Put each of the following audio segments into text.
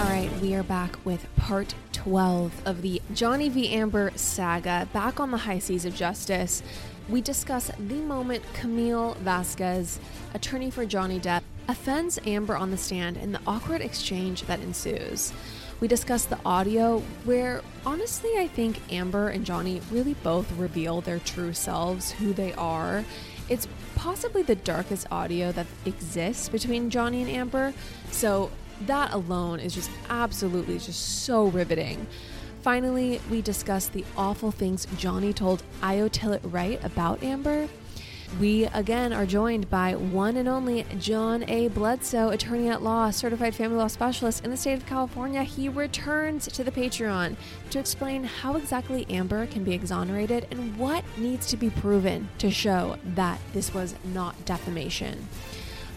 All right, we are back with part 12 of the Johnny v. Amber saga, back on the high seas of justice. We discuss the moment Camille Vasquez, attorney for Johnny Depp, offends Amber on the stand and the awkward exchange that ensues. We discuss the audio where, honestly, I think Amber and Johnny really both reveal their true selves, who they are. It's possibly the darkest audio that exists between Johnny and Amber, so that alone is just absolutely just so riveting. Finally, we discuss the awful things Johnny told iO Tillett Wright about Amber. We again are joined by one and only John A. Bledsoe, attorney at law, certified family law specialist in the state of California. He returns to the Patreon to explain how exactly Amber can be exonerated and what needs to be proven to show that this was not defamation.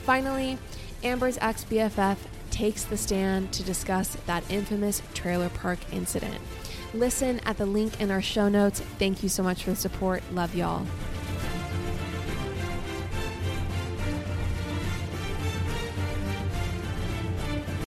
Finally, Amber's ex BFF takes the stand to discuss that infamous trailer park incident. Listen at the link in our show notes. Thank you so much for the support. Love y'all.